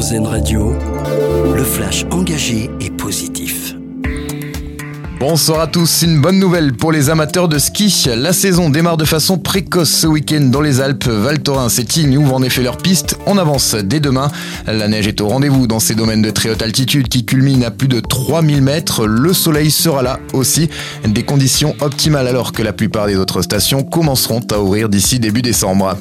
Radio, le flash engagé et positif. Bonsoir à tous, une bonne nouvelle pour les amateurs de ski. La saison démarre de façon précoce ce week-end dans les Alpes. Val Thorens et Tignes ouvrent en effet leur piste en avance dès demain. La neige est au rendez-vous dans ces domaines de très haute altitude qui culminent à plus de 3000 mètres. Le soleil sera là aussi. Des conditions optimales alors que la plupart des autres stations commenceront à ouvrir d'ici début décembre.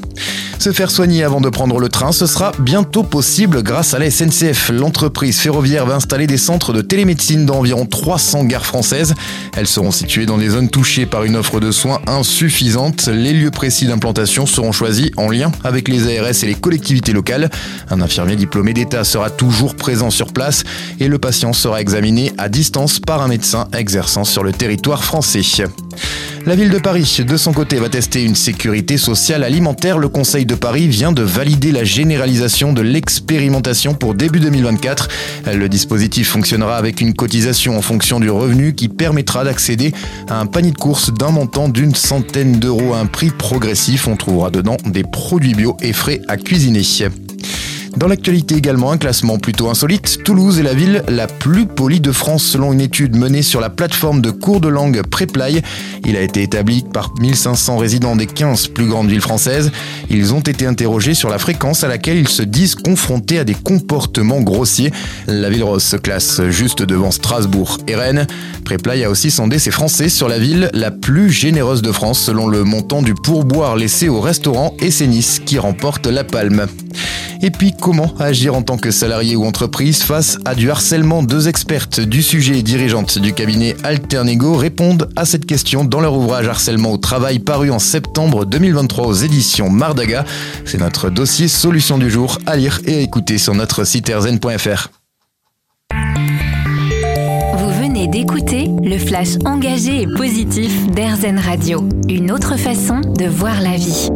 Se faire soigner avant de prendre le train, ce sera bientôt possible grâce à la SNCF. L'entreprise ferroviaire va installer des centres de télémédecine dans environ 300 gares françaises. Elles seront situées dans des zones touchées par une offre de soins insuffisante. Les lieux précis d'implantation seront choisis en lien avec les ARS et les collectivités locales. Un infirmier diplômé d'État sera toujours présent sur place et le patient sera examiné à distance par un médecin exerçant sur le territoire français. La ville de Paris, de son côté, va tester une sécurité sociale alimentaire. Le Conseil de Paris vient de valider la généralisation de l'expérimentation pour début 2024. Le dispositif fonctionnera avec une cotisation en fonction du revenu qui permettra d'accéder à un panier de courses d'un montant d'une centaine d'euros à un prix progressif. On trouvera dedans des produits bio et frais à cuisiner. Dans l'actualité également, un classement plutôt insolite. Toulouse est la ville la plus polie de France selon une étude menée sur la plateforme de cours de langue Preply. Il a été établi par 1500 résidents des 15 plus grandes villes françaises. Ils ont été interrogés sur la fréquence à laquelle ils se disent confrontés à des comportements grossiers. La ville rose se classe juste devant Strasbourg et Rennes. Preply a aussi sondé ses Français sur la ville la plus généreuse de France selon le montant du pourboire laissé au restaurant et c'est Nice qui remporte la palme. Et puis comment agir en tant que salarié ou entreprise face à du harcèlement Deux expertes du sujet et dirigeantes du cabinet Alternego répondent à cette question dans leur ouvrage Harcèlement au travail paru en septembre 2023 aux éditions Mardaga. C'est notre dossier solution du jour à lire et à écouter sur notre site erzen.fr. Vous venez d'écouter le flash engagé et positif d'Airzen Radio, une autre façon de voir la vie.